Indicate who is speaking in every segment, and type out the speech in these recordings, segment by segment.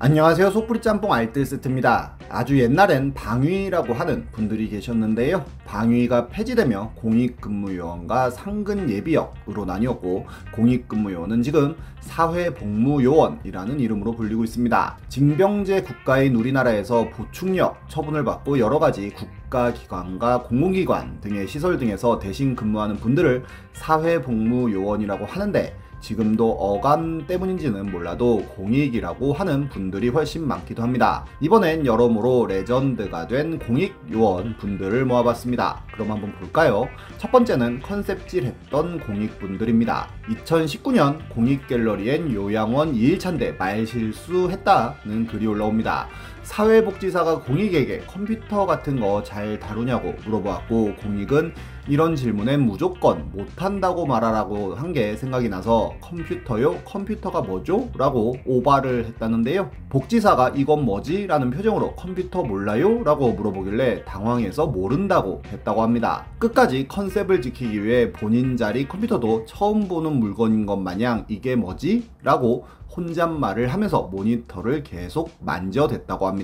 Speaker 1: 안녕하세요. 소뿌리 짬뽕 알뜰 세트입니다. 아주 옛날엔 방위라고 하는 분들이 계셨는데요. 방위가 폐지되며 공익근무요원과 상근예비역으로 나뉘었고 공익근무요원은 지금 사회복무요원이라는 이름으로 불리고 있습니다. 징병제 국가인 우리나라에서 보충력 처분을 받고 여러 가지 국가기관과 공공기관 등의 시설 등에서 대신 근무하는 분들을 사회복무요원이라고 하는데 지금도 어감 때문인지는 몰라도 공익이라고 하는 분들이 훨씬 많기도 합니다. 이번엔 여러모로 레전드가 된 공익 요원 분들을 모아봤습니다. 그럼 한번 볼까요? 첫 번째는 컨셉질 했던 공익 분들입니다. 2019년 공익 갤러리엔 요양원 2일차인데 말실수했다는 글이 올라옵니다. 사회복지사가 공익에게 컴퓨터 같은 거 잘 다루냐고 물어보았고 공익은 이런 질문엔 무조건 못한다고 말하라고 한 게 생각이 나서 컴퓨터요? 컴퓨터가 뭐죠? 라고 오바를 했다는데요. 복지사가 이건 뭐지? 라는 표정으로 컴퓨터 몰라요? 라고 물어보길래 당황해서 모른다고 했다고 합니다. 끝까지 컨셉을 지키기 위해 본인 자리 컴퓨터도 처음 보는 물건인 것 마냥 이게 뭐지? 라고 혼잣말을 하면서 모니터를 계속 만져댔다고 합니다.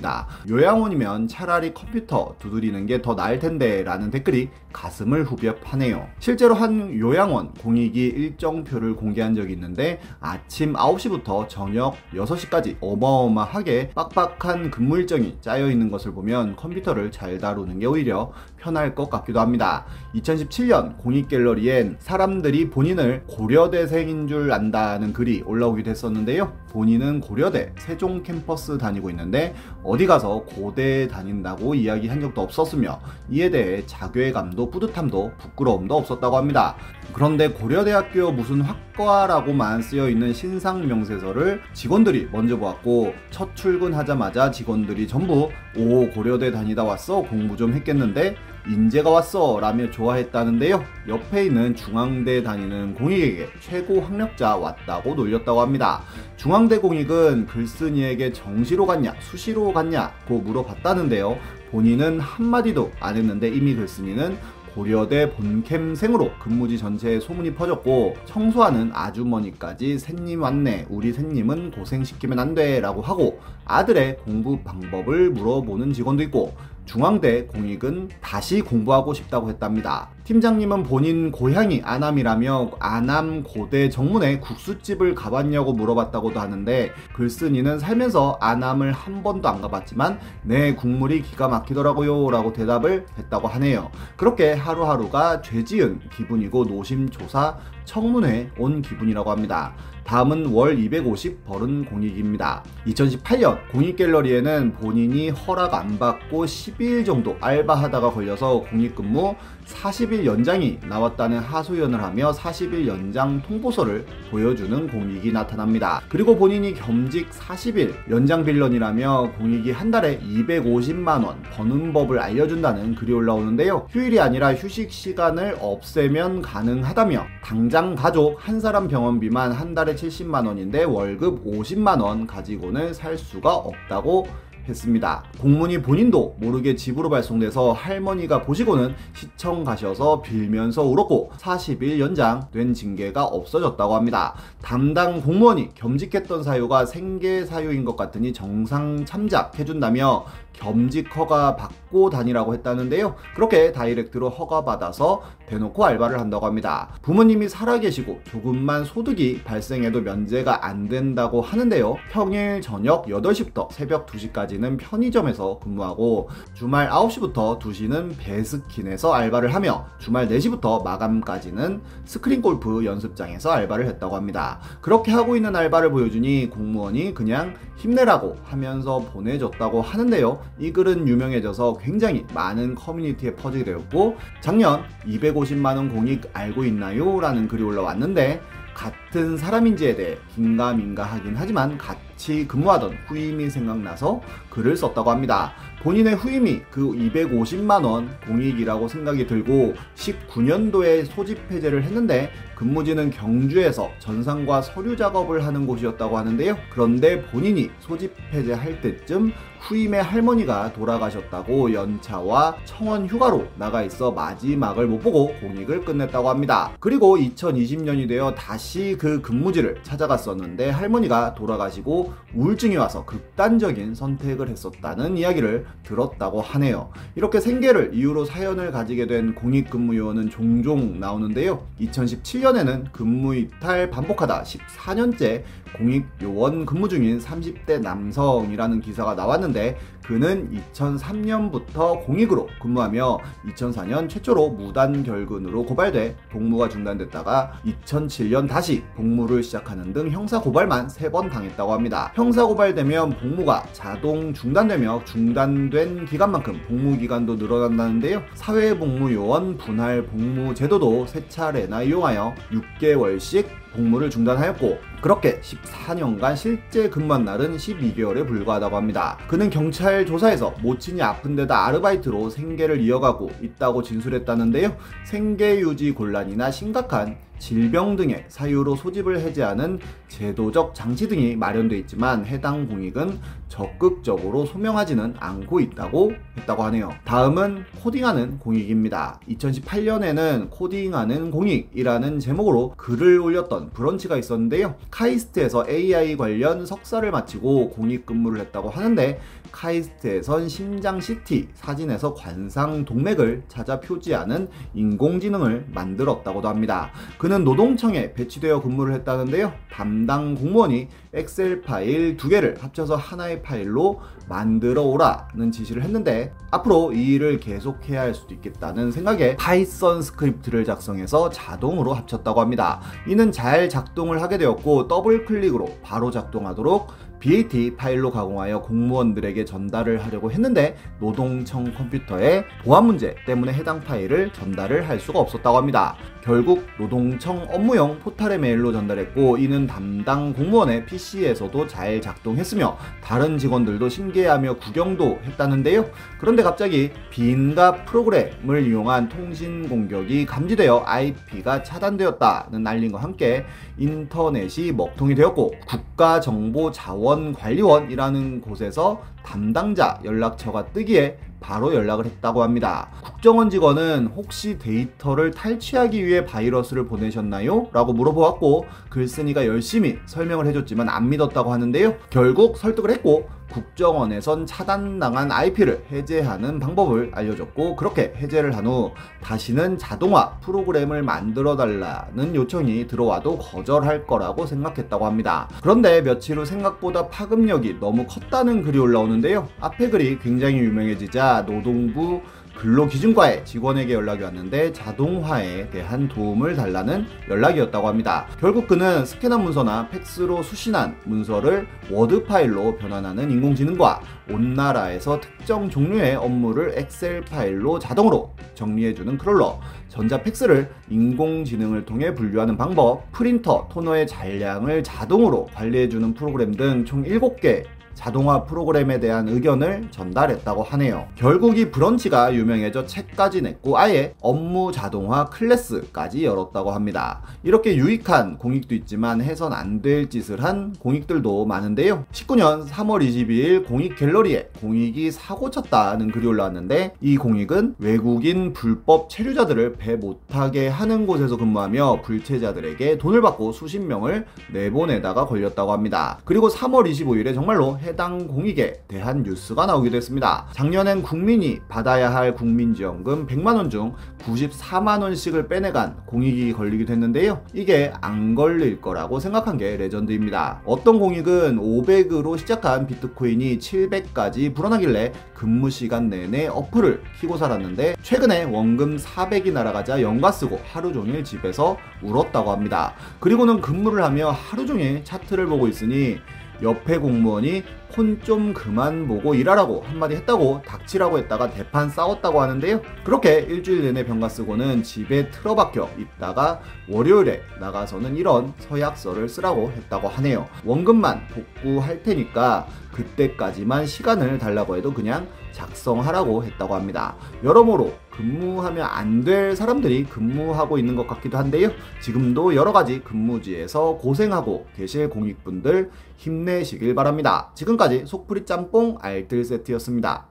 Speaker 1: 요양원이면 차라리 컴퓨터 두드리는 게 더 나을 텐데 라는 댓글이 가슴을 후벼 파네요. 실제로 한 요양원 공익이 일정표를 공개한 적이 있는데 아침 9시부터 저녁 6시까지 어마어마하게 빡빡한 근무 일정이 짜여 있는 것을 보면 컴퓨터를 잘 다루는 게 오히려 편할 것 같기도 합니다. 2017년 공익갤러리엔 사람들이 본인을 고려대생인 줄 안다는 글이 올라오기도 했었는데요. 본인은 고려대 세종 캠퍼스 다니고 있는데 어디 가서 고대 다닌다고 이야기한 적도 없었으며 이에 대해 자괴감도 뿌듯함도 부끄러움도 없었다고 합니다. 그런데 고려대학교 무슨 학과라고만 쓰여 있는 신상 명세서를 직원들이 먼저 보았고 첫 출근하자마자 직원들이 전부 오 고려대 다니다 왔어 공부 좀 했겠는데 인재가 왔어 라며 좋아했다는데요. 옆에 있는 중앙대 다니는 공익에게 최고 학력자 왔다고 놀렸다고 합니다. 중앙대 공익은 글쓴이에게 정시로 갔냐 수시로 갔냐고 물어봤다는데요. 본인은 한마디도 안 했는데 이미 글쓴이는 고려대 본캠생으로 근무지 전체에 소문이 퍼졌고 청소하는 아주머니까지 샌님 왔네 우리 샌님은 고생시키면 안 돼 라고 하고 아들의 공부 방법을 물어보는 직원도 있고 중앙대 공익은 다시 공부하고 싶다고 했답니다. 팀장님은 본인 고향이 안암이라며 안암 고대 정문에 국수집을 가봤냐고 물어봤다고도 하는데 글쓴이는 살면서 안암을 한 번도 안 가봤지만 내 국물이 기가 막히더라고요 라고 대답을 했다고 하네요. 그렇게 하루하루가 죄지은 기분이고 노심초사 청문회 온 기분이라고 합니다. 다음은 월 250 벌은 공익입니다. 2018년 공익갤러리에는 본인이 허락 안 받고 12일 정도 알바하다가 걸려서 공익근무 40일 연장이 나왔다는 하소연을 하며 40일 연장 통보서를 보여주는 공익이 나타납니다. 그리고 본인이 겸직 40일 연장 빌런이라며 공익이 한 달에 250만원 버는 법을 알려준다는 글이 올라오는데요. 휴일이 아니라 휴식 시간을 없애면 가능하다며 당장 가족 한 사람 병원비만 한 달에 70만 원인데 월급 50만 원 가지고는 살 수가 없다고 했습니다. 공문이 본인도 모르게 집으로 발송돼서 할머니가 보시고는 시청 가셔서 빌면서 울었고 40일 연장 된 징계가 없어졌다고 합니다. 담당 공무원이 겸직했던 사유가 생계 사유인 것 같으니 정상 참작해준다며 겸직 허가 받고 다니라고 했다는데요. 그렇게 direct로 허가 받아서 대놓고 알바를 한다고 합니다. 부모님이 살아계시고 조금만 소득이 발생해도 면제가 안 된다고 하는데요. 평일 저녁 8시부터 새벽 2시까지는 편의점에서 근무하고 주말 9시부터 2시는 베스킨에서 알바를 하며 주말 4시부터 마감까지는 스크린 골프 연습장에서 알바를 했다고 합니다. 그렇게 하고 있는 알바를 보여주니 공무원이 그냥 힘내라고 하면서 보내줬다고 하는데요. 이 글은 유명해져서 굉장히 많은 커뮤니티에 퍼지게 되었고 작년 250만원 공익 알고 있나요? 라는 글이 올라왔는데 같은 사람인지에 대해 긴가민가 하긴 하지만 같이 근무하던 후임이 생각나서 글을 썼다고 합니다. 본인의 후임이 그 250만원 공익이라고 생각이 들고 19년도에 소집 해제를 했는데 근무지는 경주에서 전산과 서류 작업을 하는 곳이었다고 하는데요. 그런데 본인이 소집 해제할 때쯤 후임의 할머니가 돌아가셨다고 연차와 청원 휴가로 나가 있어 마지막을 못 보고 공익을 끝냈다고 합니다. 그리고 2020년이 되어 다시 그 근무지를 찾아갔었는데 할머니가 돌아가시고 우울증이 와서 극단적인 선택을 했었다는 이야기를 들었다고 하네요. 이렇게 생계를 이유로 사연을 가지게 된 공익근무요원은 종종 나오는데요. 2017년에는 근무 이탈 반복하다 14년째 공익요원 근무 중인 30대 남성이라는 기사가 나왔는데 그는 2003년부터 공익으로 근무하며 2004년 최초로 무단 결근으로 고발돼 복무가 중단됐다가 2007년 다시 복무를 시작하는 등 형사 고발만 3번 당했다고 합니다. 형사 고발되면 복무가 자동 중단되며 중단된 기간만큼 복무 기간도 늘어난다는데요. 사회복무요원 분할 복무 제도도 세 차례나 이용하여 6개월씩 복무를 중단하였고 그렇게 14년간 실제 근무한 날은 12개월에 불과하다고 합니다. 그는 경찰 조사에서 모친이 아픈 데다 아르바이트로 생계를 이어가고 있다고 진술했다는데요. 생계 유지 곤란이나 심각한 질병 등의 사유로 소집을 해제하는 제도적 장치 등이 마련되어 있지만 해당 공익은 적극적으로 소명하지는 않고 있다고 했다고 하네요. 다음은 코딩하는 공익입니다. 2018년에는 코딩하는 공익이라는 제목으로 글을 올렸던 브런치가 있었는데요. 카이스트에서 AI 관련 석사를 마치고 공익 근무를 했다고 하는데 카이스트에선 심장 CT 사진에서 관상 동맥을 찾아 표지하는 인공지능을 만들었다고도 합니다. 그는 노동청에 배치되어 근무를 했다는데요. 담당 공무원이 엑셀 파일 두 개를 합쳐서 하나의 파일로 만들어 오라는 지시를 했는데 앞으로 이 일을 계속해야 할 수도 있겠다는 생각에 파이썬 스크립트를 작성해서 자동으로 합쳤다고 합니다. 이는 잘 작동을 하게 되었고 더블 클릭으로 바로 작동하도록 BAT 파일로 가공하여 공무원들에게 전달을 하려고 했는데 노동청 컴퓨터에 보안 문제 때문에 해당 파일을 전달을 할 수가 없었다고 합니다. 결국 노동청 업무용 포탈의 메일로 전달했고 이는 담당 공무원의 PC에서도 잘 작동했으며 다른 직원들도 신기해하며 구경도 했다는데요. 그런데 갑자기 비인가 프로그램을 이용한 통신 공격이 감지되어 IP가 차단되었다는 알림과 함께 인터넷이 먹통이 되었고 국가정보자원 관리원이라는 곳에서 담당자 연락처가 뜨기에 바로 연락을 했다고 합니다. 국정원 직원은 혹시 데이터를 탈취하기 위해 바이러스를 보내셨나요? 라고 물어보았고 글쓴이가 열심히 설명을 해줬지만 안 믿었다고 하는데요. 결국 설득을 했고 국정원에선 차단당한 IP를 해제하는 방법을 알려줬고 그렇게 해제를 한 후 다시는 자동화 프로그램을 만들어 달라는 요청이 들어와도 거절할 거라고 생각했다고 합니다. 그런데 며칠 후 생각보다 파급력이 너무 컸다는 글이 올라오는데요. 앞에 글이 굉장히 유명해지자 노동부 근로기준과에 직원에게 연락이 왔는데 자동화에 대한 도움을 달라는 연락이었다고 합니다. 결국 그는 스캔한 문서나 팩스로 수신한 문서를 워드 파일로 변환하는 인공지능과 온 나라에서 특정 종류의 업무를 엑셀 파일로 자동으로 정리해주는 crawler, 전자 팩스를 인공지능을 통해 분류하는 방법, 프린터, 토너의 잔량을 자동으로 관리해주는 프로그램 등 총 7개 자동화 프로그램에 대한 의견을 전달했다고 하네요. 결국 이 브런치가 유명해져 책까지 냈고 아예 업무 자동화 클래스까지 열었다고 합니다. 이렇게 유익한 공익도 있지만 해선 안 될 짓을 한 공익들도 많은데요. 19년 3월 22일 공익 갤러리에 공익이 사고 쳤다는 글이 올라왔는데 이 공익은 외국인 불법 체류자들을 배 못하게 하는 곳에서 근무하며 불체자들에게 돈을 받고 수십 명을 내보내다가 걸렸다고 합니다. 그리고 3월 25일에 정말로 해당 공익에 대한 뉴스가 나오기도 했습니다. 작년엔 국민이 받아야 할 국민지원금 100만원 중 94만원씩을 빼내간 공익이 걸리기도 했는데요. 이게 안 걸릴 거라고 생각한 게 레전드입니다. 어떤 공익은 500으로 시작한 비트코인이 700까지 불어나길래 근무 시간 내내 어플을 키고 살았는데 최근에 원금 400이 날아가자 연가 쓰고 하루 종일 집에서 울었다고 합니다. 그리고는 근무를 하며 하루 종일 차트를 보고 있으니 옆에 공무원이 폰 좀 그만 보고 일하라고 한마디 했다고 닥치라고 했다가 대판 싸웠다고 하는데요. 그렇게 일주일 내내 병가 쓰고는 집에 틀어박혀 있다가 월요일에 나가서는 이런 서약서를 쓰라고 했다고 하네요. 원금만 복구할 테니까 그때까지만 시간을 달라고 해도 그냥 작성하라고 했다고 합니다. 여러모로 근무하면 안 될 사람들이 근무하고 있는 것 같기도 한데요. 지금도 여러 가지 근무지에서 고생하고 계실 공익분들 힘내시길 바랍니다. 지금까지 속풀이 짬뽕 알뜰 세트였습니다.